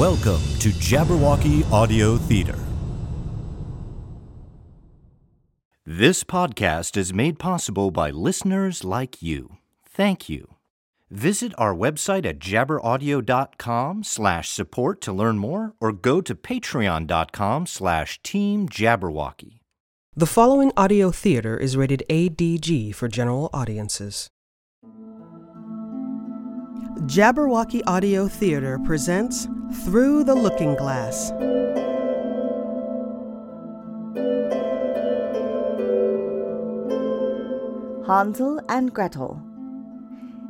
Welcome to Jabberwocky Audio Theater. This podcast is made possible by listeners like you. Thank you. Visit our website at jabberaudio.com slash support to learn more or go to patreon.com slash team jabberwocky. The following audio theater is rated ADG for general audiences. Jabberwocky Audio Theater presents Through the Looking Glass. Hansel and Gretel.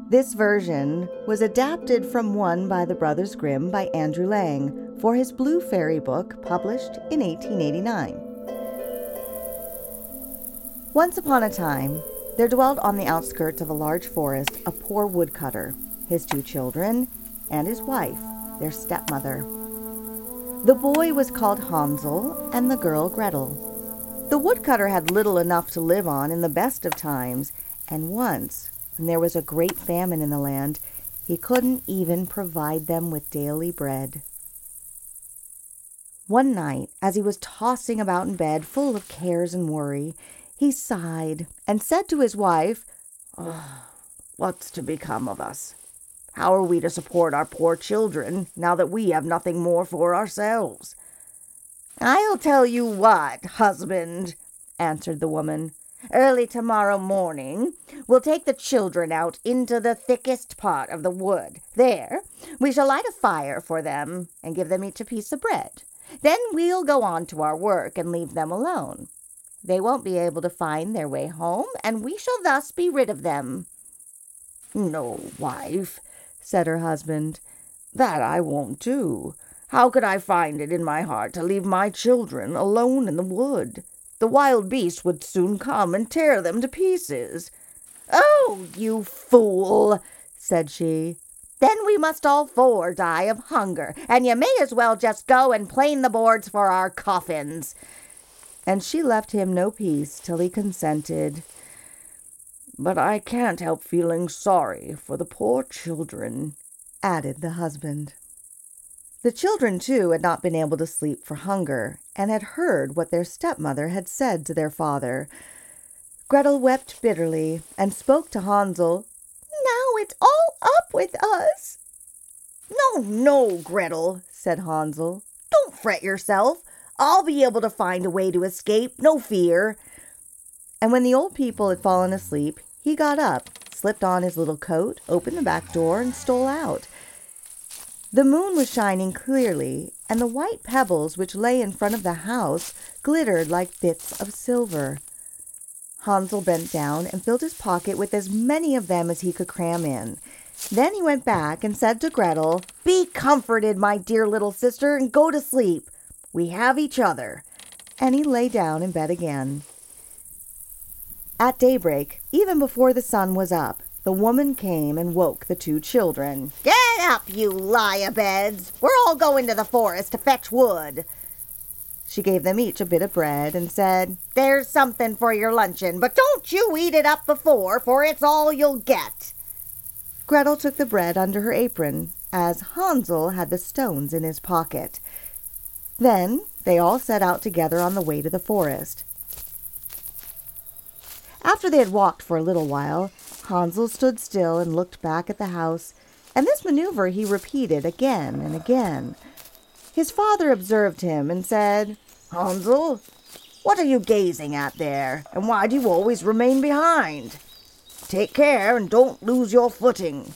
This version was adapted from one by the Brothers Grimm by Andrew Lang for his Blue Fairy book published in 1889. Once upon a time, there dwelled on the outskirts of a large forest a poor woodcutter, his two children, and his wife, their stepmother. The boy was called Hansel and the girl Gretel. The woodcutter had little enough to live on in the best of times, and once, when there was a great famine in the land, he couldn't even provide them with daily bread. One night, as he was tossing about in bed, full of cares and worry, he sighed and said to his wife, oh, What's to become of us? How are we to support our poor children now that we have nothing more for ourselves? I'll tell you what, husband, answered the woman. Early tomorrow morning, we'll take the children out into the thickest part of the wood. There, we shall light a fire for them and give them each a piece of bread. Then we'll go on to our work and leave them alone. They won't be able to find their way home, and we shall thus be rid of them. No, wife, said her husband, that I won't do. How could I find it in my heart to leave my children alone in the wood? The wild beasts would soon come and tear them to pieces. Oh, you fool, said she. Then we must all four die of hunger, and you may as well just go and plane the boards for our coffins. And she left him no peace till he consented. But I can't help feeling sorry for the poor children, added the husband. The children, too, had not been able to sleep for hunger, and had heard what their stepmother had said to their father. Gretel wept bitterly, and spoke to Hansel. Now it's all up with us. No, no, Gretel, said Hansel. Don't fret yourself. I'll be able to find a way to escape, no fear. And when the old people had fallen asleep, he got up, slipped on his little coat, opened the back door, and stole out. The moon was shining clearly, and the white pebbles which lay in front of the house glittered like bits of silver. Hansel bent down and filled his pocket with as many of them as he could cram in. Then he went back and said to Gretel, Be comforted, my dear little sister, and go to sleep. We have each other. And he lay down in bed again. At daybreak, even before the sun was up, the woman came and woke the two children. Get up, you lie-a-beds! We're all going to the forest to fetch wood. She gave them each a bit of bread and said, There's something for your luncheon, but don't you eat it up before, for it's all you'll get. Gretel took the bread under her apron, as Hansel had the stones in his pocket. Then they all set out together on the way to the forest. After they had walked for a little while, Hansel stood still and looked back at the house, and this maneuver he repeated again and again. His father observed him and said, Hansel, what are you gazing at there, and why do you always remain behind? Take care and don't lose your footing.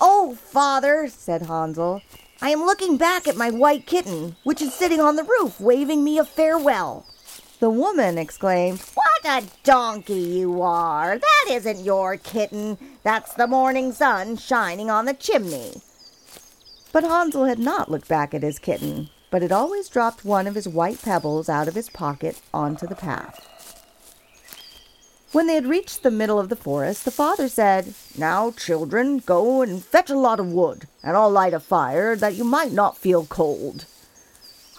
Oh, father, said Hansel, I am looking back at my white kitten, which is sitting on the roof waving me a farewell. The woman exclaimed, What a donkey you are! That isn't your kitten. That's the morning sun shining on the chimney. But Hansel had not looked back at his kitten, but had always dropped one of his white pebbles out of his pocket onto the path. When they had reached the middle of the forest, the father said, Now, children, go and fetch a lot of wood, and I'll light a fire that you might not feel cold.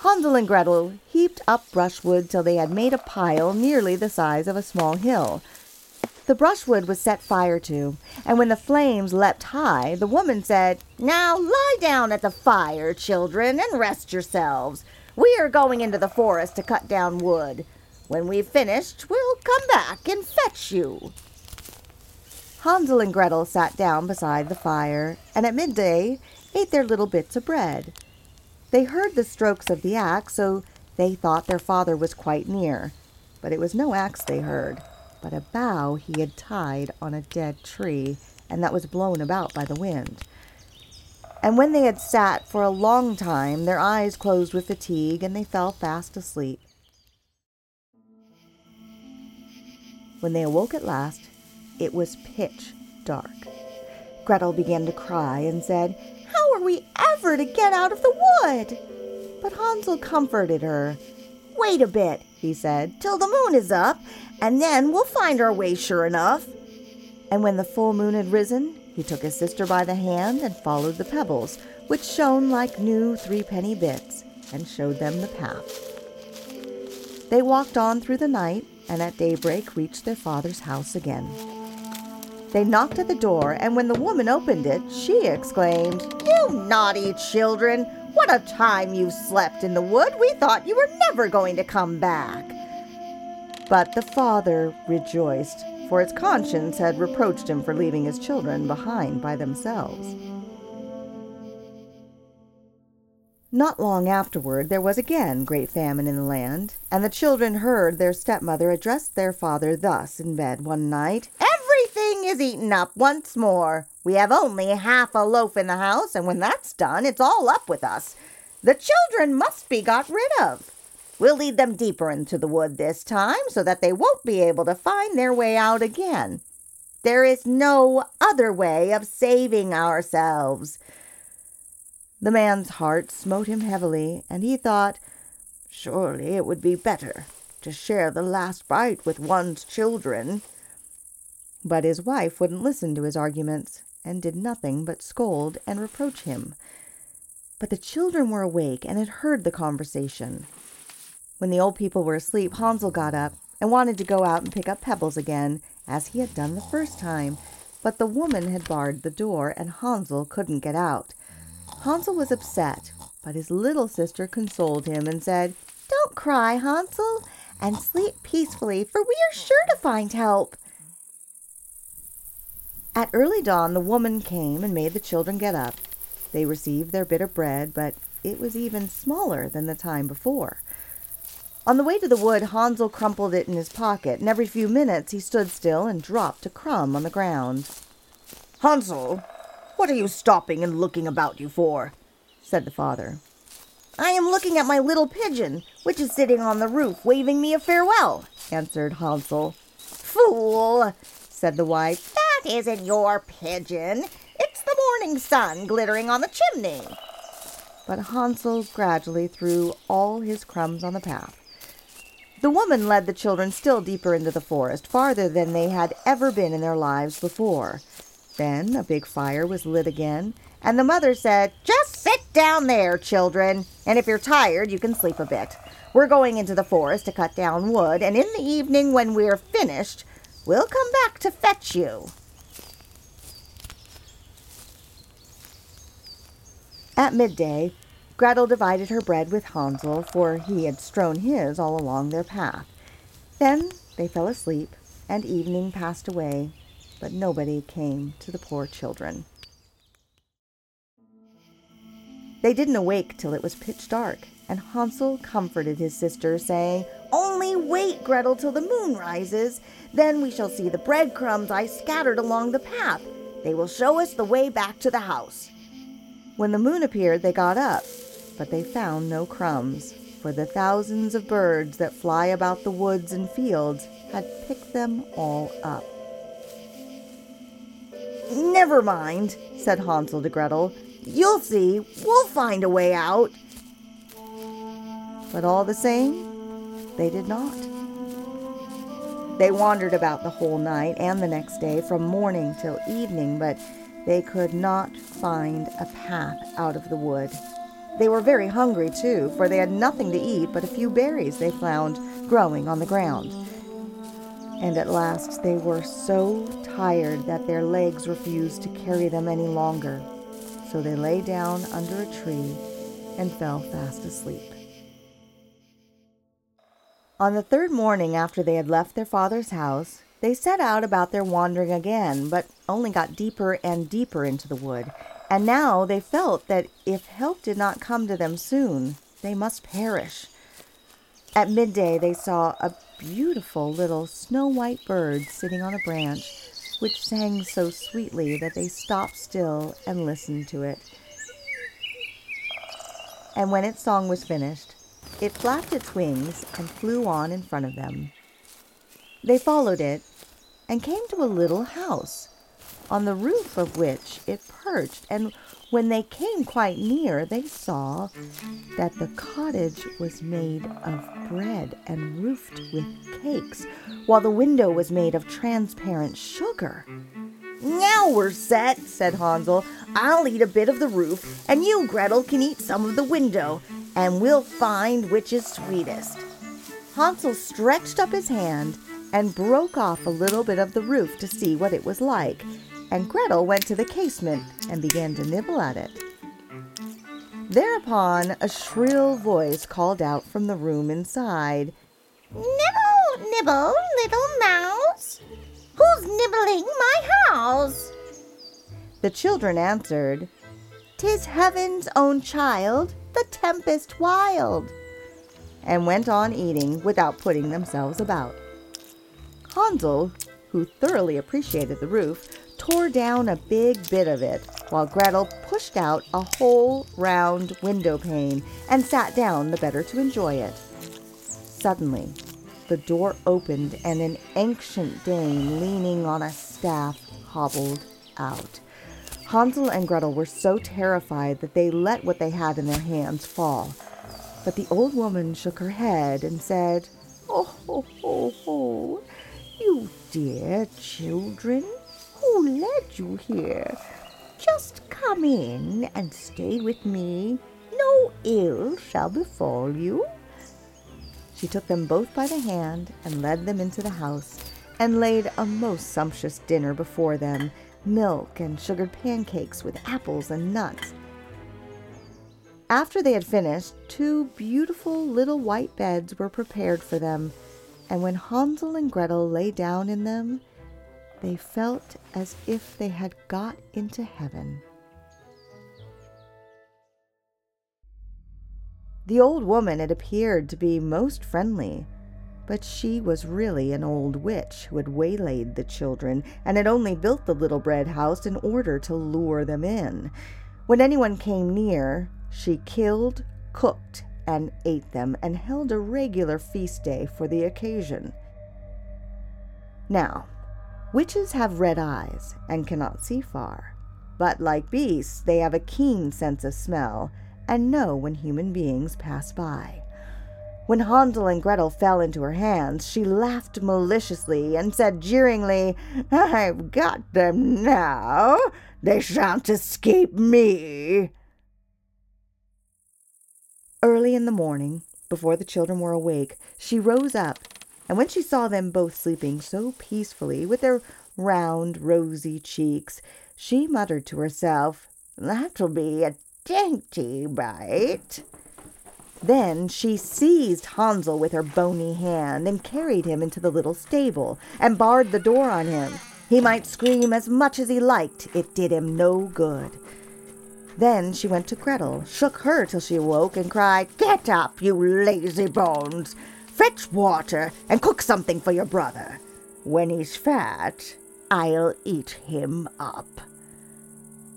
Hansel and Gretel heaped up brushwood till they had made a pile nearly the size of a small hill. The brushwood was set fire to, and when the flames leapt high, the woman said, Now lie down at the fire, children, and rest yourselves. We are going into the forest to cut down wood. When we've finished, we'll come back and fetch you. Hansel and Gretel sat down beside the fire, and at midday ate their little bits of bread. They heard the strokes of the axe, so they thought their father was quite near. But it was no axe they heard, but a bough he had tied on a dead tree, and that was blown about by the wind. And when they had sat for a long time, their eyes closed with fatigue, and they fell fast asleep. When they awoke at last, it was pitch dark. Gretel began to cry and said, How are we ever to get out of the wood? But Hansel comforted her. Wait a bit, he said, till the moon is up, and then we'll find our way sure enough. And when the full moon had risen, he took his sister by the hand and followed the pebbles, which shone like new threepenny bits, and showed them the path. They walked on through the night, and at daybreak reached their father's house again. They knocked at the door, and when the woman opened it, she exclaimed, You naughty children! What a time you slept in the wood! We thought you were never going to come back. But the father rejoiced, for his conscience had reproached him for leaving his children behind by themselves. Not long afterward, there was again great famine in the land, and the children heard their stepmother address their father thus in bed one night Everything is eaten up once more. We have only half a loaf in the house, and when that's done, it's all up with us. The children must be got rid of. We'll lead them deeper into the wood this time so that they won't be able to find their way out again. There is no other way of saving ourselves. The man's heart smote him heavily, and he thought, Surely it would be better to share the last bite with one's children. But his wife wouldn't listen to his arguments, and did nothing but scold and reproach him. But the children were awake and had heard the conversation. When the old people were asleep, Hansel got up and wanted to go out and pick up pebbles again, as he had done the first time. But the woman had barred the door, and Hansel couldn't get out. Hansel was upset, but his little sister consoled him and said, Don't cry, Hansel, and sleep peacefully, for we are sure to find help. At early dawn, the woman came and made the children get up. They received their bit of bread, but it was even smaller than the time before. On the way to the wood, Hansel crumpled it in his pocket, and every few minutes he stood still and dropped a crumb on the ground. Hansel, what are you stopping and looking about you for? said the father. I am looking at my little pigeon, which is sitting on the roof waving me a farewell, answered Hansel. Fool, said the wife. Isn't your pigeon. It's the morning sun glittering on the chimney. But Hansel gradually threw all his crumbs on the path. The woman led the children still deeper into the forest, farther than they had ever been in their lives before. Then a big fire was lit again, and the mother said, Just sit down there, children, and if you're tired, you can sleep a bit. We're going into the forest to cut down wood, and in the evening, when we're finished, we'll come back to fetch you. At midday, Gretel divided her bread with Hansel, for he had strewn his all along their path. Then they fell asleep, and evening passed away, but nobody came to the poor children. They didn't awake till it was pitch dark, and Hansel comforted his sister, saying, Only wait, Gretel, till the moon rises. Then we shall see the breadcrumbs I scattered along the path. They will show us the way back to the house. When the moon appeared, they got up, but they found no crumbs, for the thousands of birds that fly about the woods and fields had picked them all up. Never mind, said Hansel to Gretel. You'll see, we'll find a way out. But all the same, they did not. They wandered about the whole night and the next day, from morning till evening, but they could not find a path out of the wood. They were very hungry, too, for they had nothing to eat but a few berries they found growing on the ground. And at last they were so tired that their legs refused to carry them any longer. So they lay down under a tree and fell fast asleep. On the third morning after they had left their father's house, they set out about their wandering again, but only got deeper and deeper into the wood. And now they felt that if help did not come to them soon, they must perish. At midday, they saw a beautiful little snow white bird sitting on a branch, which sang so sweetly that they stopped still and listened to it. And when its song was finished, it flapped its wings and flew on in front of them. They followed it and came to a little house, on the roof of which it perched, and when they came quite near, they saw that the cottage was made of bread and roofed with cakes, while the window was made of transparent sugar. Now we're set, said Hansel. I'll eat a bit of the roof, and you, Gretel, can eat some of the window, and we'll find which is sweetest. Hansel stretched up his hand and broke off a little bit of the roof to see what it was like, and Gretel went to the casement and began to nibble at it. Thereupon a shrill voice called out from the room inside, Nibble, nibble, little mouse! Who's nibbling my house? The children answered, "'Tis heaven's own child, the tempest wild," and went on eating without putting themselves about. Hansel, who thoroughly appreciated the roof, tore down a big bit of it, while Gretel pushed out a whole round window pane and sat down the better to enjoy it. Suddenly, the door opened and an ancient dame leaning on a staff hobbled out. Hansel and Gretel were so terrified that they let what they had in their hands fall. But the old woman shook her head and said, Oh, ho, ho, ho, you dear children, who led you here? Just come in and stay with me. No ill shall befall you. She took them both by the hand and led them into the house and laid a most sumptuous dinner before them milk and sugared pancakes with apples and nuts. After they had finished, two beautiful little white beds were prepared for them, and when Hansel and Gretel lay down in them, they felt as if they had got into heaven. The old woman had appeared to be most friendly, but she was really an old witch who had waylaid the children and had only built the little bread house in order to lure them in. When anyone came near, she killed, cooked, and ate them and held a regular feast day for the occasion. Now, witches have red eyes and cannot see far, but like beasts, they have a keen sense of smell and know when human beings pass by. When Hansel and Gretel fell into her hands, she laughed maliciously and said jeeringly, I've got them now. They shan't escape me. Early in the morning, before the children were awake, she rose up, and when she saw them both sleeping so peacefully with their round, rosy cheeks, she muttered to herself, That'll be a dainty bite. Then she seized Hansel with her bony hand and carried him into the little stable and barred the door on him. He might scream as much as he liked, it did him no good. Then she went to Gretel, shook her till she awoke, and cried, Get up, you lazy bones! Fetch water and cook something for your brother. When he's fat, I'll eat him up.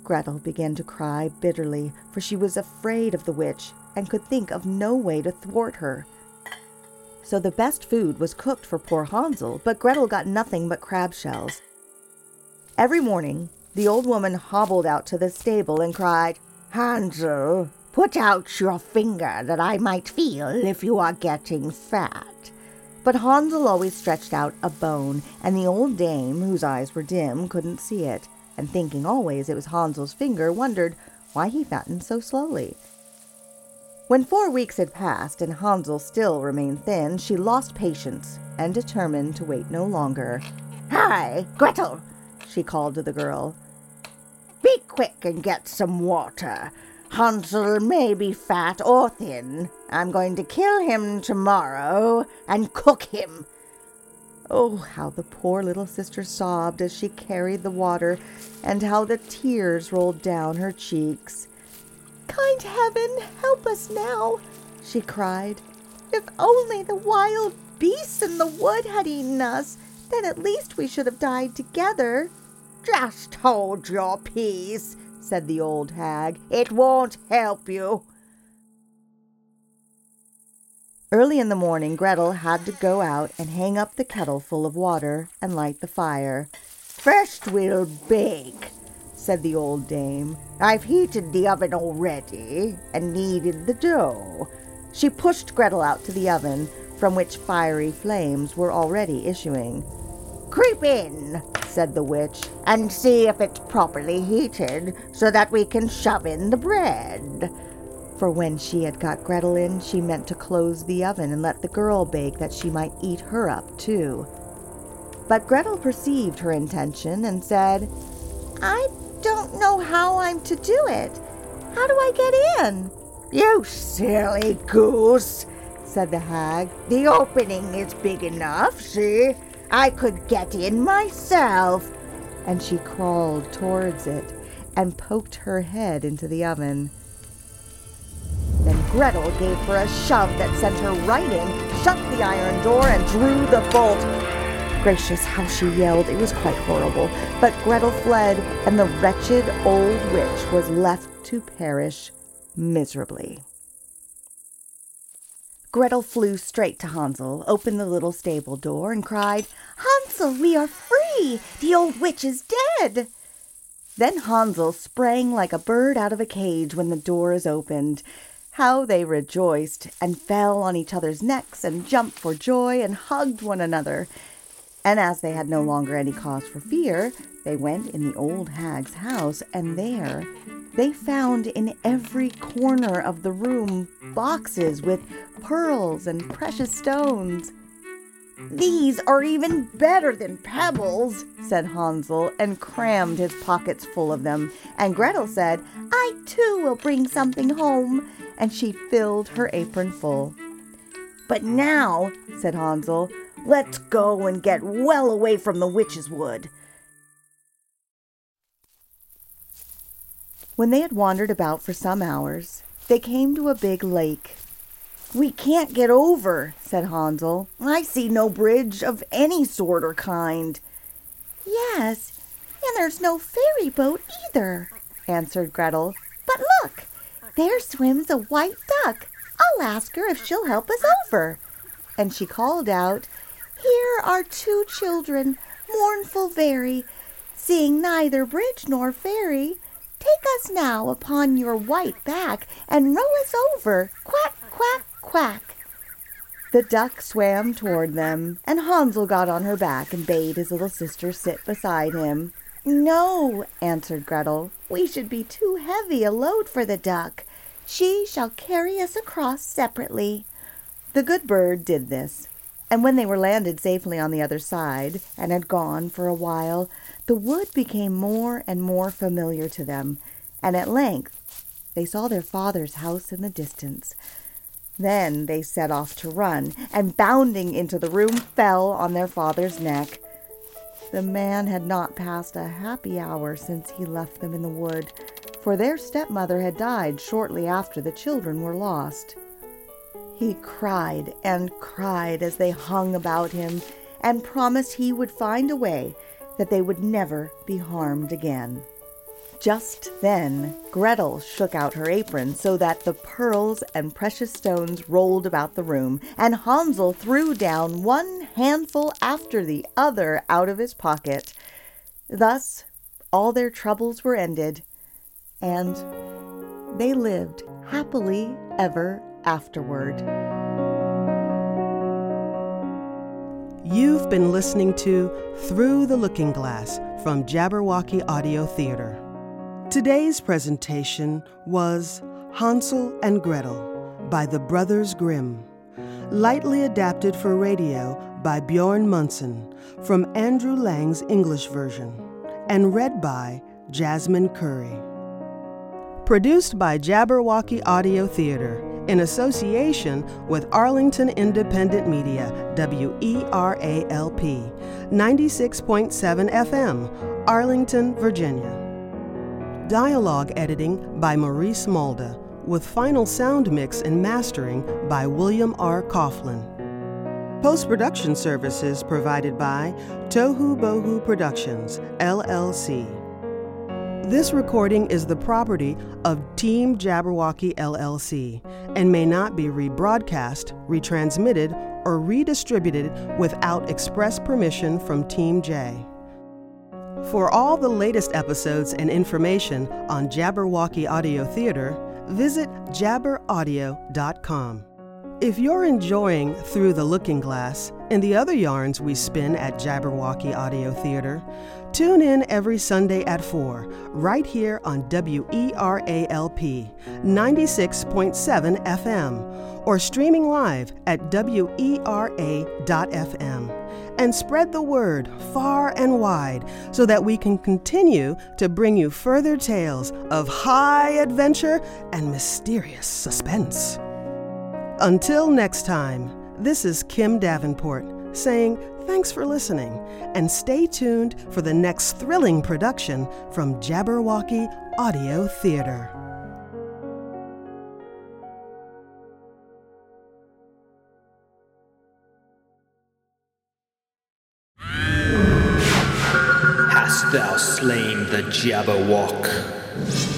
Gretel began to cry bitterly, for she was afraid of the witch and could think of no way to thwart her. So the best food was cooked for poor Hansel, but Gretel got nothing but crab shells. Every morning, the old woman hobbled out to the stable and cried, Hansel, put out your finger that I might feel if you are getting fat. But Hansel always stretched out a bone, and the old dame, whose eyes were dim, couldn't see it and thinking always it was Hansel's finger, wondered why he fattened so slowly. When four weeks had passed and Hansel still remained thin, she lost patience and determined to wait no longer. Hi, Gretel, she called to the girl. Quick and get some water. Hansel may be fat or thin. I'm going to kill him tomorrow and cook him. Oh, how the poor little sister sobbed as she carried the water, and how the tears rolled down her cheeks. Kind heaven, help us now, she cried. If only the wild beasts in the wood had eaten us, then at least we should have died together. Just hold your peace, said the old hag. It won't help you. Early in the morning, Gretel had to go out and hang up the kettle full of water and light the fire. First we'll bake, said the old dame. I've heated the oven already and kneaded the dough. She pushed Gretel out to the oven, from which fiery flames were already issuing. Creep in, said the witch, and see if it's properly heated so that we can shove in the bread for when she had got Gretel in, she meant to close the oven and let the girl bake that she might eat her up too. But Gretel perceived her intention and said, I don't know how I'm to do it. How do I get in? You silly goose, said the hag. The opening is big enough, see? I could get in myself. And she crawled towards it and poked her head into the oven. Then Gretel gave her a shove that sent her right in, shut the iron door, and drew the bolt. Gracious, how she yelled! It was quite horrible. But Gretel fled, and the wretched old witch was left to perish miserably. Gretel flew straight to Hansel, opened the little stable door, and cried, Hansel, we are free! The old witch is dead! Then Hansel sprang like a bird out of a cage when the door is opened. How they rejoiced and fell on each other's necks and jumped for joy and hugged one another. And as they had no longer any cause for fear, they went in the old hag's house, and there they found in every corner of the room boxes with pearls and precious stones. These are even better than pebbles, said Hansel, and crammed his pockets full of them. And Gretel said, I too will bring something home and she filled her apron full. But now, said Hansel, let's go and get well away from the witch's wood. When they had wandered about for some hours, they came to a big lake. We can't get over, said Hansel. I see no bridge of any sort or kind. Yes, and there's no ferry boat either, answered Gretel. But look, there swims a white duck. I'll ask her if she'll help us over. And she called out, Here are two children, mournful very, seeing neither bridge nor ferry. Take us now upon your white back and row us over. Quack, quack, quack. The duck swam toward them, and Hansel got on her back and bade his little sister sit beside him. No, answered Gretel, we should be too heavy a load for the duck. She shall carry us across separately. The good bird did this, and when they were landed safely on the other side, and had gone for a while, the wood became more and more familiar to them, and at length they saw their father's house in the distance. Then they set off to run, and bounding into the room, fell on their father's neck. The man had not passed a happy hour since he left them in the wood for their stepmother had died shortly after the children were lost. He cried and cried as they hung about him and promised he would find a way that they would never be harmed again. Just then, Gretel shook out her apron so that the pearls and precious stones rolled about the room, and Hansel threw down one handful after the other out of his pocket. Thus, all their troubles were ended, and they lived happily ever afterward. You've been listening to Through the Looking Glass from Jabberwocky Audio Theater. Today's presentation was Hansel and Gretel by the Brothers Grimm. Lightly adapted for radio by Bjorn Munson from Andrew Lang's English version. And read by Jasmine Curry. Produced by Jabberwocky Audio Theater in association with Arlington Independent Media, WERALP, 96.7 FM, Arlington, Virginia. Dialogue editing by Maurice Malda, with final sound mix and mastering by William R. Coughlin. Post production services provided by Tohu Bohu Productions, LLC. This recording is the property of Team Jabberwocky LLC and may not be rebroadcast, retransmitted, or redistributed without express permission from Team J. For all the latest episodes and information on Jabberwocky Audio Theater, visit jabberaudio.com. If you're enjoying Through the Looking Glass and the other yarns we spin at Jabberwocky Audio Theater, tune in every Sunday at 4, right here on WERALP 96.7 FM, or streaming live at WERA.FM. And spread the word far and wide so that we can continue to bring you further tales of high adventure and mysterious suspense. Until next time, this is Kim Davenport saying thanks for listening and stay tuned for the next thrilling production from Jabberwocky Audio Theater. Hast thou slain the Jabberwock?